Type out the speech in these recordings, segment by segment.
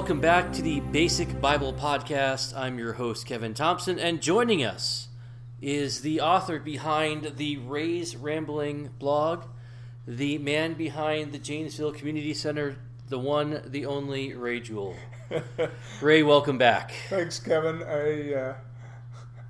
Welcome back to the Basic Bible Podcast. I'm your host, Kevin Thompson, and joining us is the author behind the Ray's Rambling blog, the man behind the Janesville Community Center, the one, the only Ray Jewell. Ray, welcome back. Thanks, Kevin. I uh,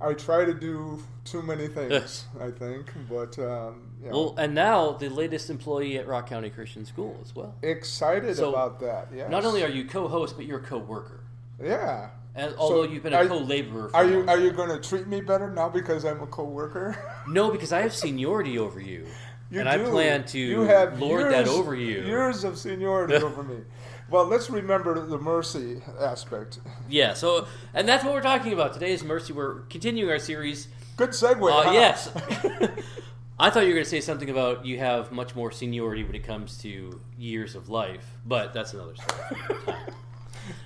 I try to do too many things, I think, but um, know, Well, and now the latest employee at Rock County Christian School as well. excited So, about that. Yes. Not only are you co-host, but you're a co-worker. yeah. And although So, you've been a co-laborer. For Are you are you going to treat me better now because I'm a coworker? No, because I have seniority over you, You and I plan to you have lord years, that over you. Years of seniority over me. Well, let's remember the mercy aspect. Yeah. So, and that's what we're talking about today. Is mercy. We're continuing our series. Good segue. Uh, huh? yes. I thought you were going to say something about you have much more seniority when it comes to years of life, but that's another story.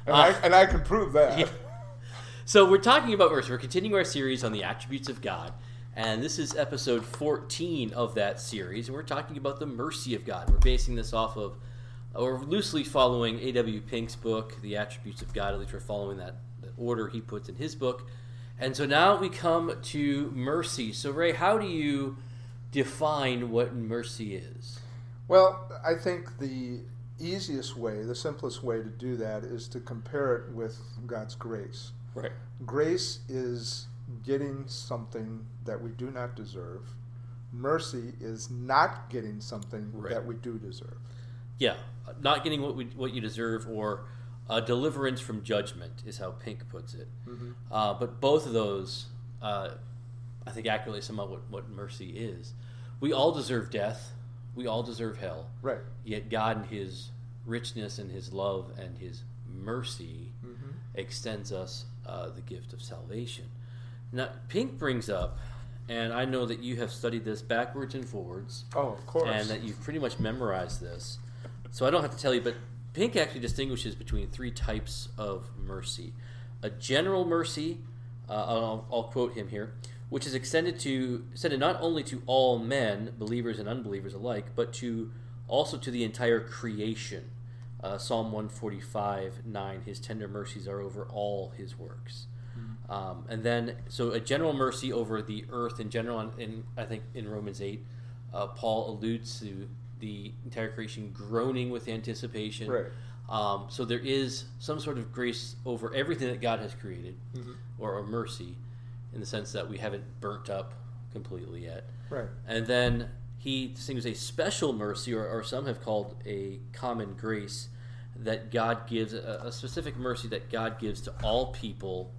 and, I, and I can prove that. Yeah. So we're talking about mercy. We're continuing our series on the attributes of God, and this is episode 14 of that series. And we're talking about the mercy of God. We're basing this off of, or loosely following A.W. Pink's book, The Attributes of God. At least we're following that, that order he puts in his book. And so now we come to mercy. So Ray, how do you define what mercy is? Well, I think the easiest way, the simplest way to do that is to compare it with God's grace. Right. Grace is getting something that we do not deserve. Mercy is not getting something Right. that we do deserve. Yeah, not getting what we, what you deserve, or uh, deliverance from judgment is how Pink puts it. Uh, but both of those, uh, I think, accurately sum up what, what mercy is. We all deserve death. We all deserve hell. Right. Yet God, in His richness and His love and His mercy, Mm-hmm. extends us uh, the gift of salvation. Now, Pink brings up, and I know that you have studied this backwards and forwards Oh, of course. and that you've pretty much memorized this. So I don't have to tell you, but Pink actually distinguishes between three types of mercy: a general mercy. Uh, I'll, I'll quote him here, which is extended to extended not only to all men, believers and unbelievers alike, but to also to the entire creation. Uh, Psalm one forty five nine: His tender mercies are over all His works. Um, and then, so a general mercy over the earth in general, and in, I think in Romans 8, uh, Paul alludes to the entire creation groaning with anticipation. Right. Um, so there is some sort of grace over everything that God has created, or a mercy, in the sense that we haven't burnt up completely yet. right. And then he distinguishes a special mercy, or, or some have called a common grace, that God gives, a, a specific mercy that God gives to all people,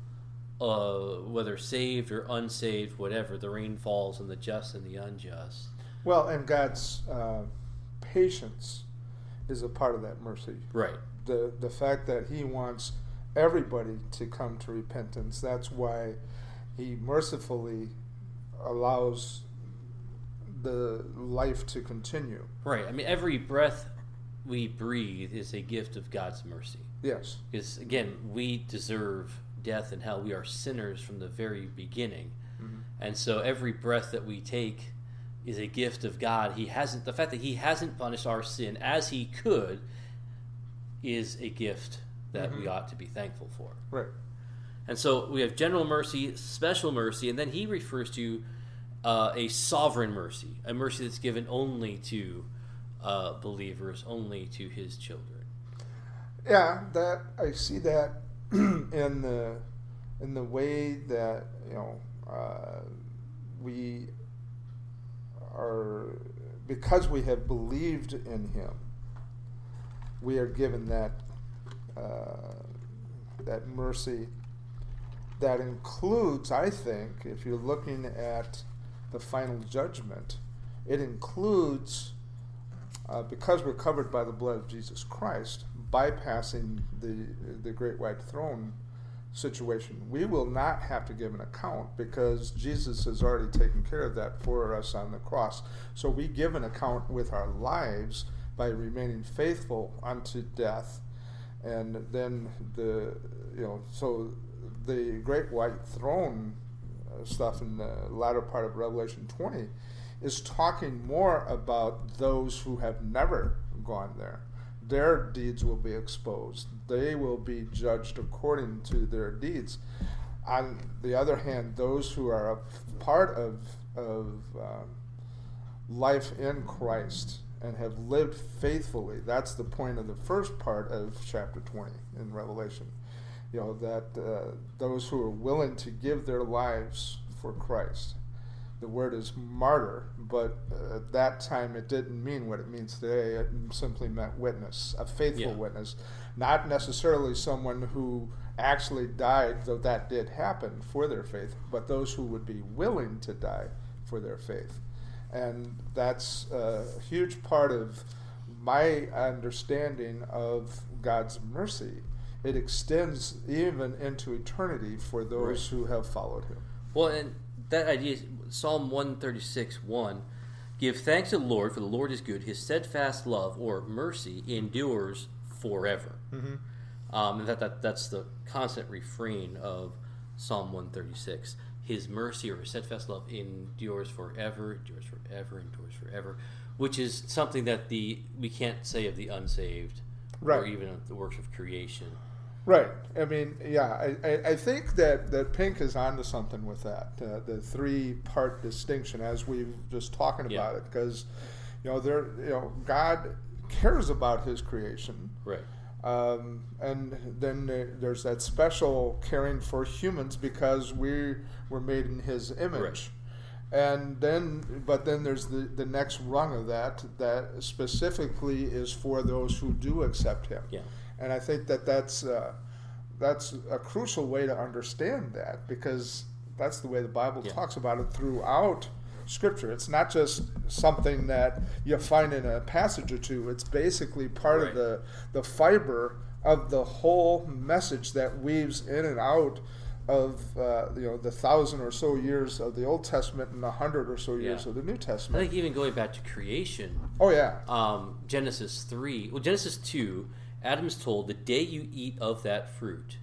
uh, whether saved or unsaved, whatever. The rain falls on the just and the unjust. Well, and God's uh, patience is a part of that mercy. Right. the the fact that he wants everybody to come to repentance that's why he mercifully allows the life to continue Right. I mean, every breath we breathe is a gift of God's mercy. yes Because, again, we deserve death and hell. We are sinners from the very beginning. Mm-hmm. And so every breath that we take is a gift of God. He hasn't, the fact that He hasn't punished our sin as He could is a gift that we ought to be thankful for. right And so we have general mercy, special mercy, and then he refers to uh, a sovereign mercy, a mercy that's given only to uh, believers, only to his children. yeah that i see that in the in the way that you know uh, we are because we have believed in him we are given that uh, that mercy that includes i think if you're looking at the final judgment it includes uh, because we're covered by the blood of jesus christ bypassing the the great white throne situation. We will not have to give an account because jesus has already taken care of that for us on the cross. So we give an account with our lives by remaining faithful unto death. And then the you know so the great white throne uh, stuff in the latter part of revelation 20 is talking more about those who have never gone there. Their deeds will be exposed. They will be judged according to their deeds. On the other hand, those who are a part of of um, life in Christ and have lived faithfully. That's the point of the first part of chapter 20 in Revelation. You know, that uh, those who are willing to give their lives for Christ. The word is martyr, but uh, at that time it didn't mean what it means today. It simply meant witness, a faithful Yeah. witness, not necessarily someone who actually died, though that did happen for their faith, but those who would be willing to die for their faith. And that's a huge part of my understanding of God's mercy. It extends even into eternity for those who have followed Him. Well, and that idea, Psalm 136 1, give thanks to the Lord, for the Lord is good. His steadfast love or mercy endures forever. Um, and that, that that's the constant refrain of Psalm 136. His mercy or his steadfast love endures forever, endures forever, endures forever, which is something that the we can't say of the unsaved right. or even of the works of creation. Right. I mean, yeah, I, I, I think that, that Pink is onto something with that, uh, the three part distinction, as we've just talking Yeah. about it, because you know there, you know, God cares about His creation, Right. um, and then there's that special caring for humans because we were made in His image. And then, but then there's the, the next rung of that that specifically is for those who do accept Him. Yeah. And I think that that's uh, that's a crucial way to understand that because that's the way the Bible Yeah. talks about it throughout Scripture. It's not just something that you find in a passage or two. It's basically part Right. of the the fiber of the whole message that weaves in and out of uh, you know the thousand or so years of the Old Testament and the hundred or so years Yeah. of the New Testament. I think even going back to creation, oh yeah, um, Genesis 3, well, Genesis 2, Adam's told, the day you eat of that fruit,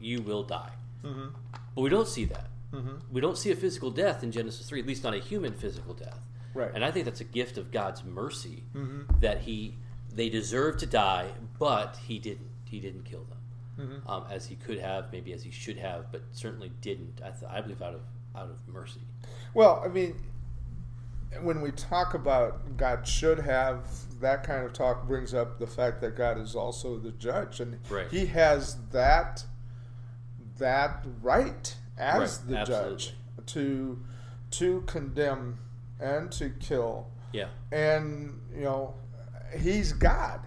you will die. mm-hmm. But we don't see that. Mm-hmm. We don't see a physical death in Genesis 3, at least not a human physical death. right, And I think that's a gift of God's mercy mm-hmm. that he they deserve to die, but he didn't. He didn't kill them Mm-hmm. um, as he could have, maybe as he should have, but certainly didn't. I, th- I believe out of out of mercy. Well, I mean, when we talk about God should have, that kind of talk brings up the fact that God is also the judge, and Right. He has that that right as Right, the absolutely. judge to to condemn and to kill, Yeah, and you know, He's God.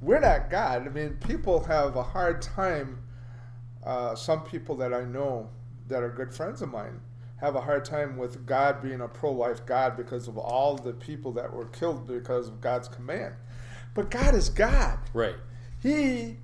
We're not God. I mean, people have a hard time. Uh, some people that I know that are good friends of mine have a hard time with God being a pro-life God because of all the people that were killed because of God's command. But God is God. right. He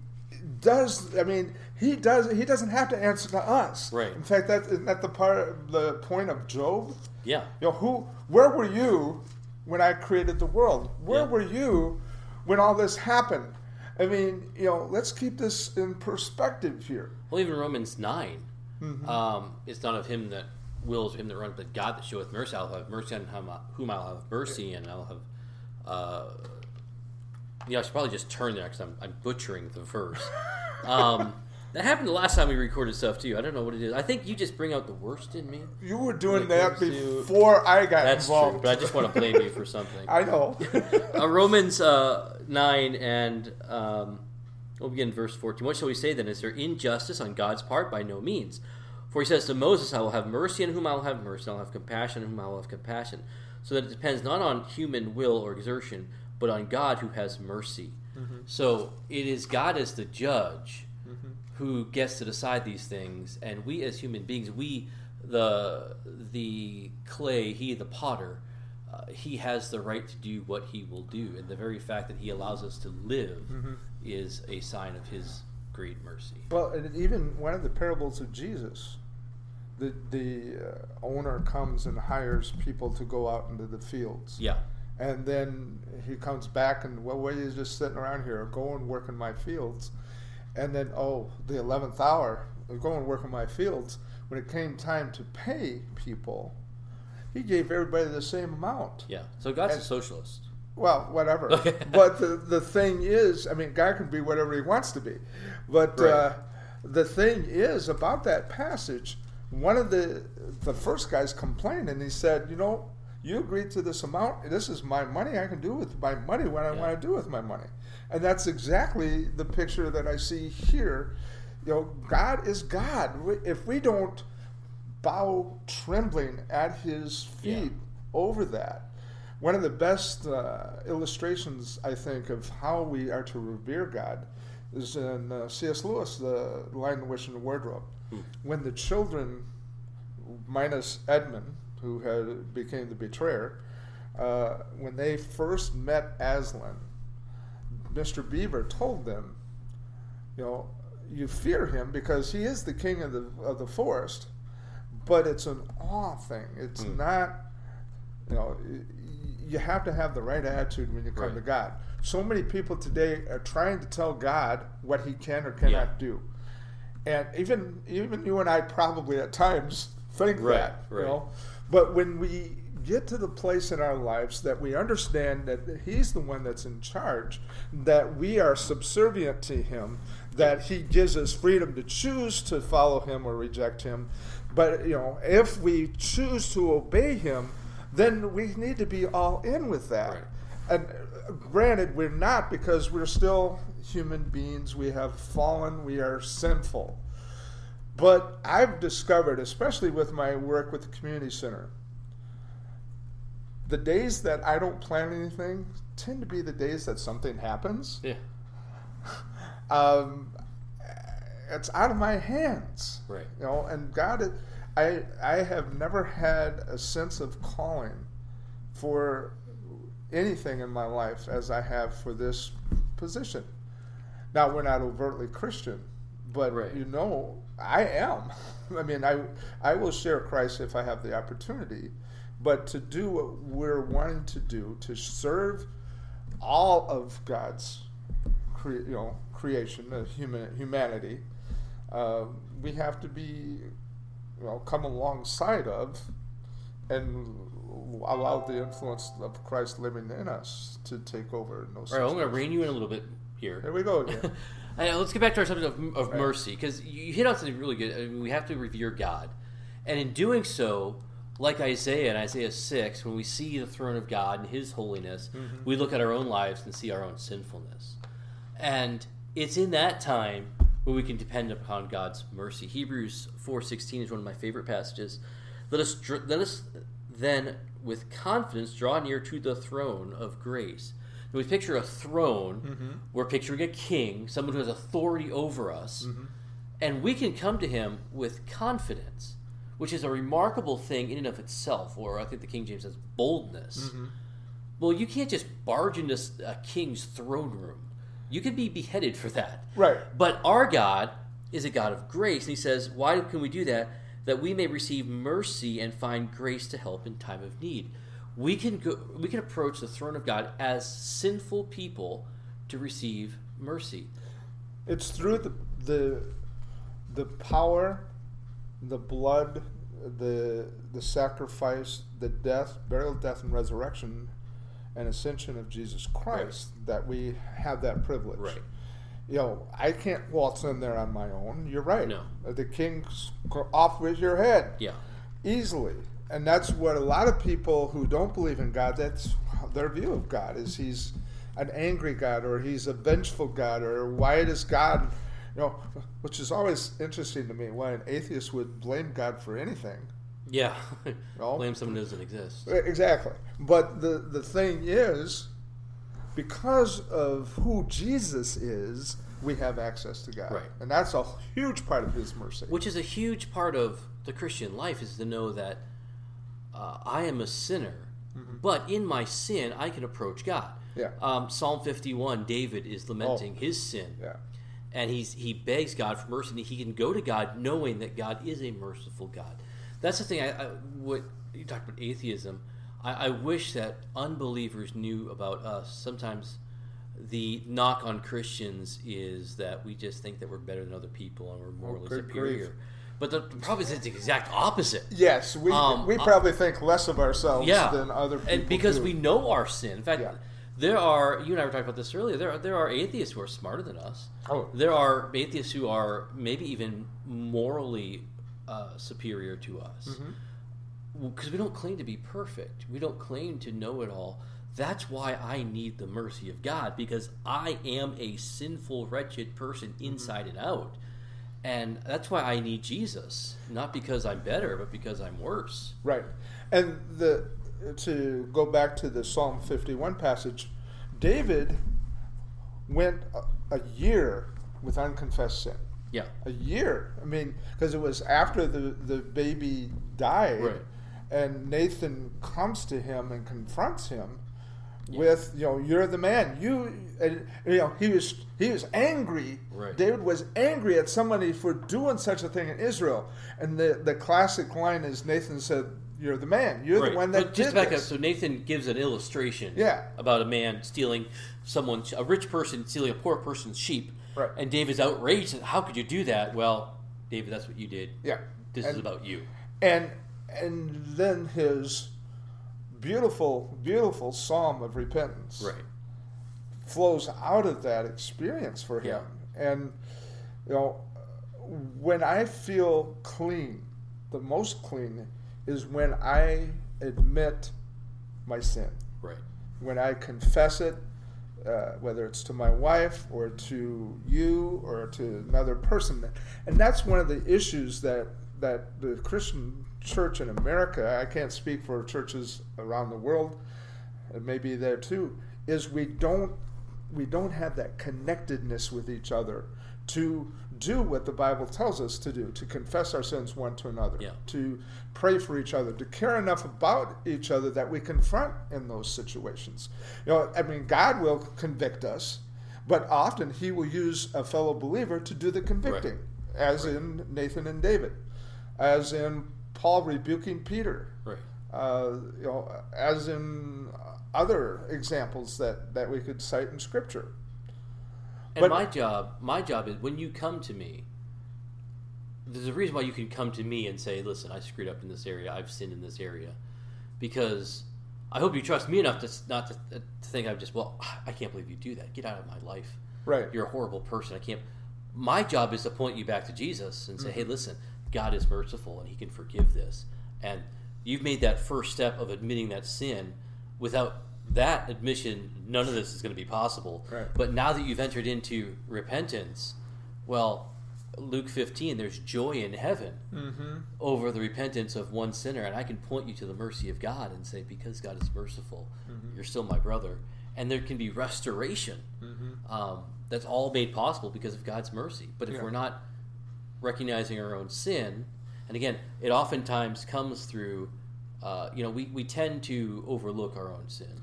does. I mean, he does. He doesn't have to answer to us. Right. In fact, that isn't that the part, the point of Job. Yeah, You know, who? Where were you when I created the world? Where Yeah. were you when all this happened? I mean, you know, let's keep this in perspective here. Well, even Romans 9, Mhm. um, it's not of him that wills or him that runs, but God that showeth mercy. I'll have mercy on whom, I, whom I'll have mercy, and I'll have. Uh, yeah, I should probably just turn there because I'm, I'm butchering the verse. Um, that happened the last time we recorded stuff too. I don't know what it is. I think you just bring out the worst in me. You were doing that comes to- before I got That's involved. true, but I just want to blame you for something. I know. uh, Romans uh, 9 and um, we'll begin verse 14. What shall we say then? Is there injustice on God's part? By no means. For he says to Moses, I will have mercy on whom I will have mercy, and I will have compassion on whom I will have compassion. So that it depends not on human will or exertion, but on God who has mercy. Mm-hmm. So it is God as the judge mm-hmm. who gets to decide these things, and we as human beings, we the the clay, he the potter, uh, he has the right to do what he will do, and the very fact that he allows us to live mm-hmm. is a sign of his great mercy. Well, and even one of the parables of Jesus, the the uh, owner comes and hires people to go out into the fields. Yeah, And then he comes back and, well, why are you just sitting around here? Go and work in my fields. And then, oh, the 11th hour, go and work in my fields. When it came time to pay people, he gave everybody the same amount. yeah. So God's a socialist. Well, whatever. But the the thing is, I mean, God can be whatever He wants to be. But Right. uh, the thing is about that passage. One of the the first guys complained, and he said, "You know, you agreed to this amount. This is my money. I can do with my money what I Yeah. want to do with my money." And that's exactly the picture that I see here. You know, God is God. If we don't bow trembling at His feet over that, one of the best uh, illustrations, I think, of how we are to revere God is in uh, C.S. Lewis, The Lion, the Witch, and the Wardrobe. Hmm. When the children, minus Edmund, who had became the betrayer, uh, when they first met Aslan, Mr. Beaver told them, you know, you fear him because he is the king of the of the forest, but it's an awe thing. It's Hmm. not, you know, you have to have the right attitude when you come Right. to God. So many people today are trying to tell God what He can or cannot Yeah. do, and even even you and I probably at times think Right, that, you right. know. But when we get to the place in our lives that we understand that He's the one that's in charge, that we are subservient to Him, that He gives us freedom to choose to follow Him or reject Him. But you know, if we choose to obey Him, then we need to be all in with that. Right. And uh, granted, we're not because we're still human beings. We have fallen. We are sinful. But I've discovered, especially with my work with the community center, the days that I don't plan anything tend to be the days that something happens. Yeah. Um, it's out of my hands, Right. you know. And God, I I have never had a sense of calling for anything in my life as I have for this position. Now we're not overtly Christian, but Right. you know I am. I mean, I I will share Christ if I have the opportunity, but to do what we're wanting to do to serve all of God's cre- you know creation, uh, human humanity, uh, we have to be you know come alongside of and allow the influence of Christ living in us to take over in those. All right, I'm going to rein you in a little bit here. Here we go again. Let's get back to our subject of, of Right. mercy because you hit on something really good. I mean, we have to revere God, and in doing so, like Isaiah in Isaiah six, when we see the throne of God and His holiness, Mm-hmm. we look at our own lives and see our own sinfulness, and it's in that time where we can depend upon God's mercy. Hebrews four sixteen is one of my favorite passages. Let us let us then with confidence draw near to the throne of grace. When we picture a throne, Mm-hmm. we're picturing a king, someone who has authority over us, Mm-hmm. and we can come to him with confidence, which is a remarkable thing in and of itself. Or I think the King James says boldness. Mm-hmm. Well, you can't just barge into a king's throne room. You could be beheaded for that. Right. But our God is a God of grace, and He says, "Why can we do that? That we may receive mercy and find grace to help in time of need." We can go. We can approach the throne of God as sinful people to receive mercy. It's through the the the power, the blood, the the sacrifice, the death, burial, death, and resurrection, and ascension of Jesus Christ that we have that privilege. Right. You know, I can't waltz in there on my own. You're right. No. The king's off with your head Yeah. easily, and that's what a lot of people who don't believe in God. That's their view of God is he's an angry God or he's a vengeful God or why does God, you know, which is always interesting to me why an atheist would blame God for anything. Yeah. No. Blame someone who doesn't exist. Exactly, but the the thing is, because of who Jesus is, we have access to God, Right. and that's a huge part of His mercy. Which is a huge part of the Christian life is to know that uh, I am a sinner, but in my sin I can approach God. Yeah. Um, Psalm 51, David is lamenting his sin. Yeah. and he's he begs God for mercy, and he can go to God knowing that God is a merciful God. That's the thing. I, I what you talked about atheism. I, I wish that unbelievers knew about us. Sometimes the knock on Christians is that we just think that we're better than other people and we're morally good superior. grief. But the, the problem is it's the exact opposite. Yes, we Um, we I- probably think less of ourselves Yeah, than other people and because do. we know our sin. In fact, Yeah. There are you and I were talking about this earlier. There are there are atheists who are smarter than us. Oh. There are atheists who are maybe even morally uh, superior to us Mm-hmm. because we don't claim to be perfect. We don't claim to know it all. That's why I need the mercy of God because I am a sinful, wretched person Mm-hmm. inside and out. And that's why I need Jesus, not because I'm better, but because I'm worse. Right. And the to go back to the Psalm 51 passage, David went a, a year with unconfessed sin. Yeah. A year. I mean, because it was after the, the baby died, Right. and Nathan comes to him and confronts him Yeah. with, you know, you're the man. You, and, you know, he was he was angry. Right. David was angry at somebody for doing such a thing in Israel. And the the classic line is Nathan said, "You're the man. You're Right. the one that But just did back this." up, so Nathan gives an illustration Yeah. about a man stealing someone, a rich person stealing a poor person's sheep. Right. And David's outraged. and, How could you do that? Well, David, that's what you did. yeah. This is about you. and and then his beautiful beautiful psalm of repentance Right. flows out of that experience for him and you know when i feel clean the most clean is when i admit my sin Right. when i confess it uh, whether it's to my wife or to you or to another person. And that's one of the issues that that the christian church in america i can't speak for churches around the world it may be there too is we don't we don't have that connectedness with each other to do what the bible tells us to do to confess our sins one to another Yeah. to pray for each other to care enough about each other that we confront in those situations you know i mean god will convict us but often he will use a fellow believer to do the convicting as in nathan and david as in paul rebuking peter Right. uh, you know, as in other examples that, that we could cite in Scripture. And But- my job, my job is when you come to me. There's a reason why you can come to me and say, "Listen, I screwed up in this area. I've sinned in this area," because I hope you trust me enough to not to, uh, to think I'm just well. I can't believe you do that. Get out of my life. Right. You're a horrible person. I can't. My job is to point you back to Jesus and say, mm-hmm. "Hey, listen, God is merciful and He can forgive this." And you've made that first step of admitting that sin. Without that admission, none of this is going to be possible. Right. But now that you've entered into repentance, well, Luke 15, there's joy in heaven Mm-hmm. over the repentance of one sinner, and I can point you to the mercy of God and say, because God is merciful, you're still my brother, and there can be restoration. Mm-hmm. Um, that's all made possible because of God's mercy. But if Yeah. we're not recognizing our own sin, and again, it oftentimes comes through, uh, you know, we, we tend to overlook our own sin.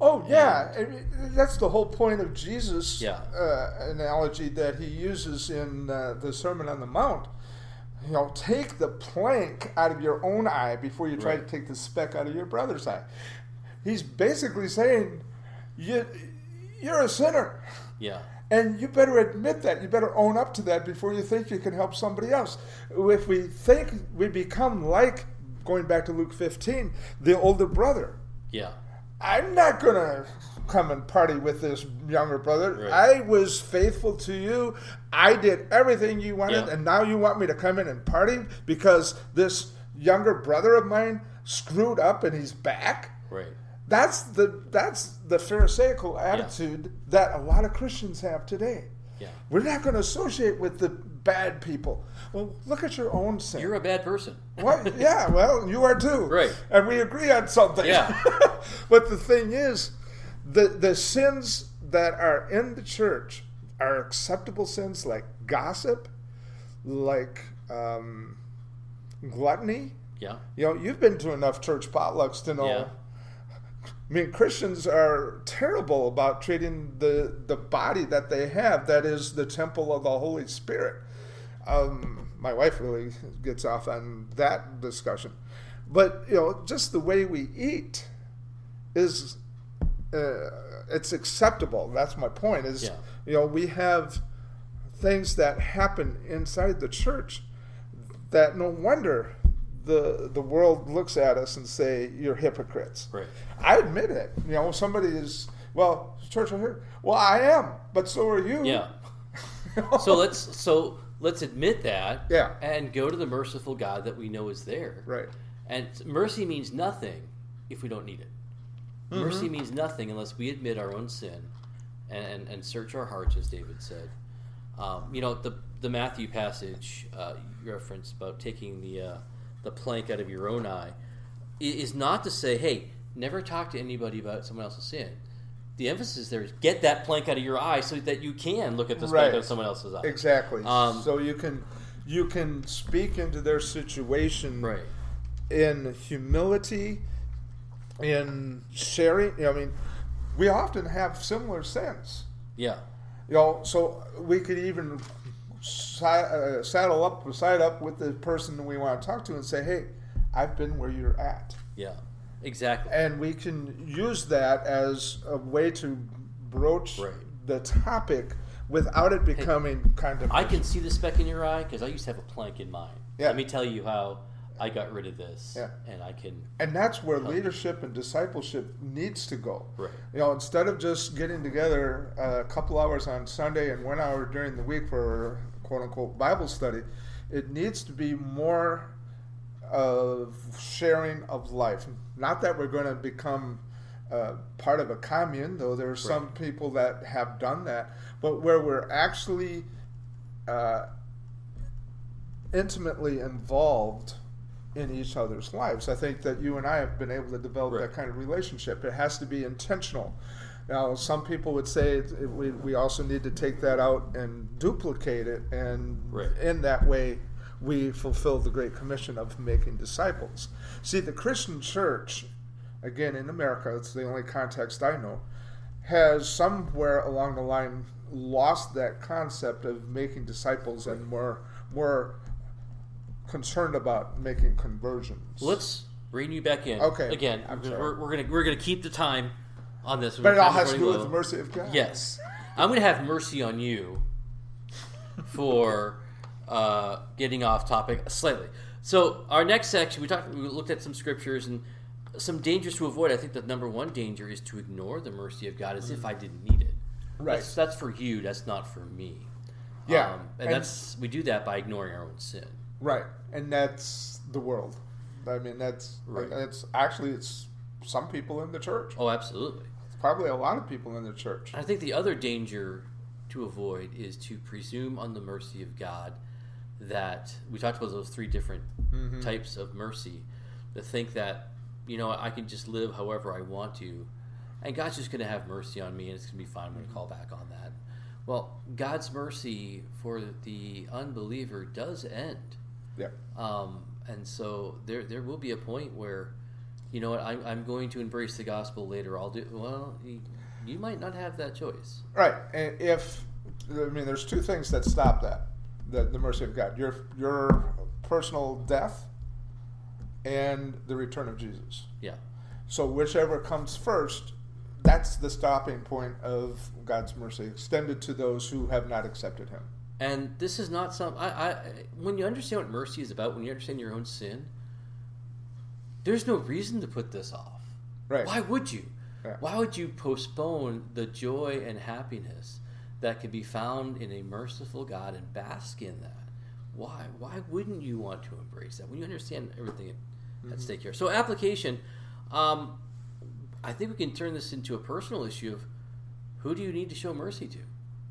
Oh yeah, I mean, that's the whole point of Jesus' Yeah. uh, analogy that he uses in uh, the Sermon on the Mount. You know, take the plank out of your own eye before you try Right. to take the speck out of your brother's eye. He's basically saying, you, you're a sinner. Yeah. And you better admit that. You better own up to that before you think you can help somebody else. If we think we become like, going back to Luke 15, the older brother, Yeah. I'm not going to come and party with this younger brother. Right. I was faithful to you. I did everything you wanted, Yeah. and now you want me to come in and party because this younger brother of mine screwed up and he's back? Right. That's the that's the pharisaical attitude that a lot of Christians have today. Yeah. We're not going to associate with the bad people. Well, look at your own sin. You're a bad person. What? Yeah, well, you are too. Right. And we agree on something. Yeah. but the thing is, the the sins that are in the church are acceptable sins like gossip, like um, gluttony. Yeah. You know, you've been to enough church potlucks to know. Yeah. I mean, Christians are terrible about treating the the body that they have, that is the temple of the Holy Spirit. Um, my wife really gets off on that discussion, but you know, just the way we eat is uh, it's acceptable. That's my point. Is Yeah. you know we have things that happen inside the church that no wonder the the world looks at us and say you're hypocrites. Right. I admit it. You know, somebody is Well, church here. Well, I am, but so are you. Yeah. so let's so let's admit that. Yeah. And go to the merciful God that we know is there. Right. And mercy means nothing if we don't need it. Mm-hmm. Mercy means nothing unless we admit our own sin and, and search our hearts, as David said. Um, you know, the, the Matthew passage uh, you referenced about taking the, uh, the plank out of your own eye is not to say, hey, never talk to anybody about someone else's sin. The emphasis there is get that plank out of your eye so that you can look at the Right. plank out of someone else's eye. Exactly. Um, so you can you can speak into their situation Right. in humility, in sharing. I mean, we often have similar sins. Yeah. You know, so we could even uh, saddle up, side up with the person we want to talk to, and say, "Hey, I've been where you're at," Yeah. Exactly. and we can use that as a way to broach Right. the topic without it becoming kind of. I can see the speck in your eye because I used to have a plank in mine. Yeah. Let me tell you how I got rid of this. Yeah. And I can. And that's where leadership and discipleship needs to go. Right. You know, instead of just getting together a couple hours on Sunday and one hour during the week for quote unquote Bible study, it needs to be more of sharing of life. Not that we're going to become uh, part of a commune, though there are some people that have done that, but where we're actually uh, intimately involved in each other's lives. I think that you and I have been able to develop Right. that kind of relationship. It has to be intentional. Now, some people would say we, we also need to take that out and duplicate it, and Right. in that way, we fulfill the Great Commission of making disciples. See, the Christian church, again in America, it's the only context I know, has somewhere along the line lost that concept of making disciples and more more concerned about making conversions. Let's rein you back in. Okay. Again, I'm we're, we're, gonna we're gonna keep the time on this. but it all has to do with the mercy of God. Yes, I'm gonna have mercy on you for uh, getting off topic slightly. So our next section, we talked, we looked at some scriptures and some dangers to avoid. I think the number one danger is to ignore the mercy of God as if I didn't need it. Right. That's, that's for you. That's not for me. Yeah, Um, and, and- that's we do that by ignoring our own sin. Right, and that's the world. I mean, that's Right. it's actually it's some people in the church. Oh, absolutely. It's probably a lot of people in the church. I think the other danger to avoid is to presume on the mercy of God that we talked about those three different Mhm. types of mercy. To think that, you know, I can just live however I want to, and God's just going to have mercy on me and it's going to be fine. I'm going to call back on that. Well, God's mercy for the unbeliever does end. Yeah. Um, and so there, there will be a point where, you know what, I'm, I'm going to embrace the gospel later. I'll do, well, you, you might not have that choice. Right, and if I mean, there's two things that stop that: the, the mercy of God, your your personal death, and the return of Jesus. Yeah. So whichever comes first, that's the stopping point of God's mercy extended to those who have not accepted Him. And this is not some. I, I when you understand what mercy is about, when you understand your own sin, there's no reason to put this off. Right. Why would you? Yeah. Why would you postpone the joy and happiness that can be found in a merciful God and bask in that? Why? Why wouldn't you want to embrace that when you understand everything at Mm-hmm. stake here? So, application. Um, I think we can turn this into a personal issue of who do you need to show mercy to?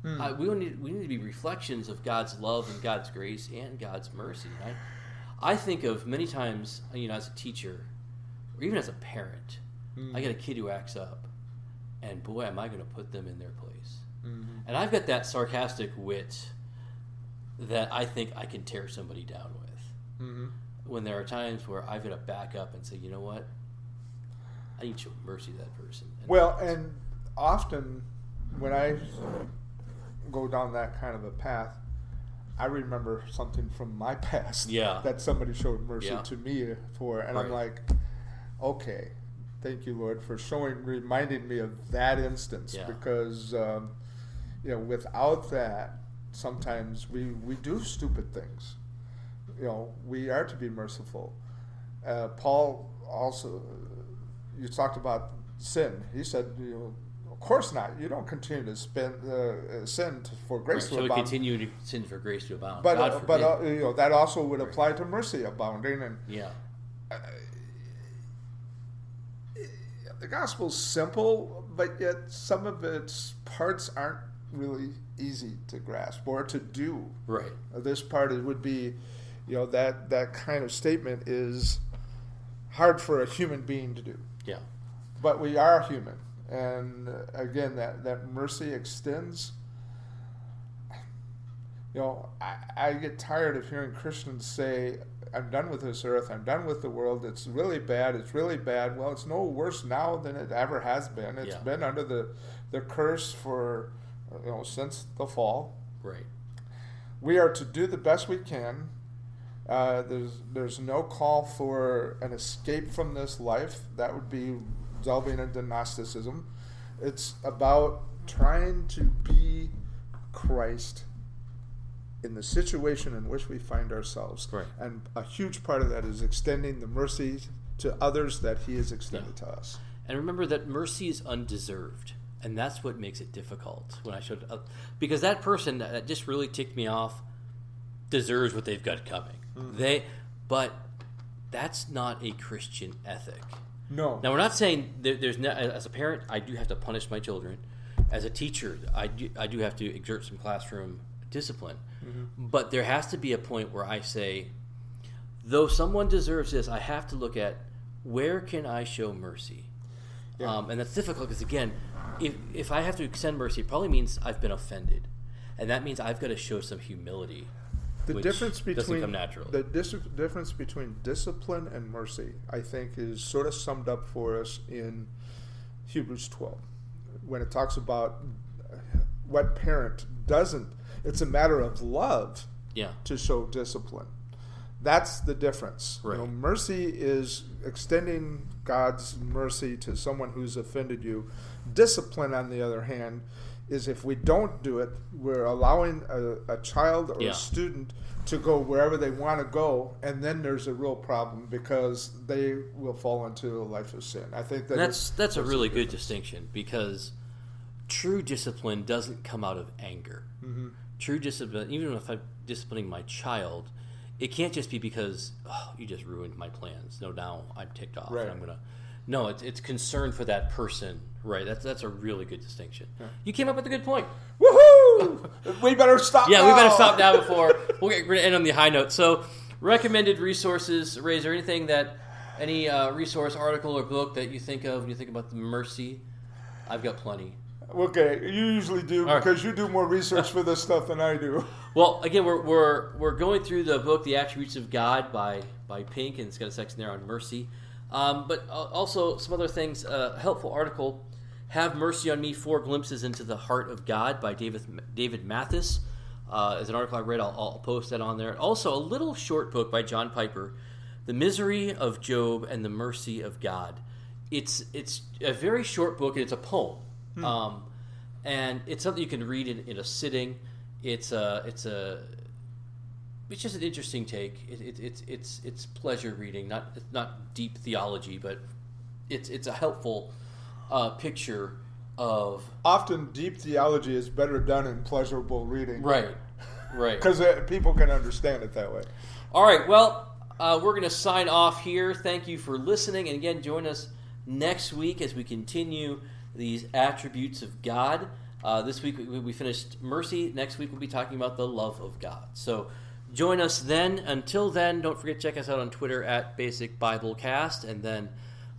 Hmm. Uh, we need we need to be reflections of God's love and God's grace and God's mercy. Right? I think of many times, you know, as a teacher or even as a parent, Hmm. I get a kid who acts up, and boy, am I going to put them in their place. Mhm. And I've got that sarcastic wit that I think I can tear somebody down with. Mhm. When there are times where I've got to back up and say, you know what, I need to show mercy to that person. And Well, and often when I go down that kind of a path, I remember something from my past Yeah. that somebody showed mercy Yeah. to me for, and I'm like, okay, thank you, Lord, for showing, reminding me of that instance Yeah. because, um, you know, without that, sometimes we we do stupid things. You know, we are to be merciful. Uh, Paul also, you talked about sin. He said, you know, Of course not. You don't continue to spend uh, sin to, for grace Right, to so we abound. continue to sin for grace to abound. But uh, but uh, you know that also would apply to mercy abounding, and yeah, the gospel's simple, but yet some of its parts aren't really easy to grasp or to do. right. Uh, This part it would be, you know, that that kind of statement is hard for a human being to do. Yeah, But we are human, and uh, again, that that mercy extends. You know, I, I get tired of hearing Christians say, I'm done with this earth. I'm done with the world. It's really bad. It's really bad. Well, it's no worse now than it ever has been. It's Yeah. been under the, the curse for, you know, since the fall. right. We are to do the best we can. Uh, there's there's no call for an escape from this life. That would be delving into Gnosticism. It's about trying to be Christ in the situation in which we find ourselves. Right. And a huge part of that is extending the mercy to others that He has extended Yeah. to us. And remember that mercy is undeserved, and that's what makes it difficult. When I showed up, because that person that just really ticked me off deserves what they've got coming. Mm-hmm. They, but that's not a Christian ethic. No. Now we're not saying there, there's no, as a parent I do have to punish my children. As a teacher, I do, I do have to exert some classroom discipline. Mm-hmm. But there has to be a point where I say, though someone deserves this, I have to look at where can I show mercy. Yeah. Um, and that's difficult because again, if if I have to extend mercy, it probably means I've been offended, and that means I've got to show some humility. the difference between come naturally. the dis- difference between discipline and mercy, I think, is sort of summed up for us in Hebrews 12 when it talks about what parent doesn't. It's a matter of love yeah, to show discipline. That's the difference. You know, mercy is extending God's mercy to someone who's offended you. Discipline, on the other hand, is if we don't do it, we're allowing a, a child or Yeah. a student to go wherever they want to go, and then there's a real problem because they will fall into a life of sin. I think that that's is- that's a the really good distinction because true discipline doesn't come out of anger. Mhm. True discipline, even if I'm disciplining my child, it can't just be because oh, you just ruined my plans. No, now I'm ticked off Right. and I'm gonna. No, it's, it's concern for that person. Right. That's that's a really good distinction. You came up with a good point. Woohoo! we better stop. Yeah, we better stop now before we'll get, we're gonna end on the high note. So, recommended resources. There anything that any uh, resource, article, or book that you think of when you think about the mercy? I've got plenty. Okay, you usually do All right. because you do more research for this stuff than I do. Well, again, we're, we're, we're going through the book, The Attributes of God by, by Pink, and it's got a section there on mercy. Um, but uh, also some other things. A helpful article, Have Mercy on Me, Four Glimpses into the Heart of God by David, David Mathis. Uh, is an article I read. I'll, I'll post that on there. Also, a little short book by John Piper, The Misery of Job and the Mercy of God. It's, it's a very short book, and it's a poem. Um, and it's something you can read in, in a sitting. It's a it's a it's just an interesting take. It, it, it's it's it's pleasure reading, not it's not deep theology, but it's it's a helpful uh, picture of Often, deep theology is better done in pleasurable reading, right, right. Because people can understand it that way. All right, well, uh, we're going to sign off here. Thank you for listening, and again, join us next week as we continue these attributes of God. Uh, this week we, finished mercy. Next week we'll be talking about the love of God. So join us then. Until then, don't forget to check us out on Twitter at Basic Bible Cast, and then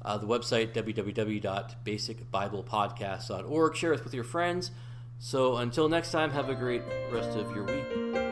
uh, the website www.basicbiblepodcast.org. Share us with your friends. So until next time, have a great rest of your week.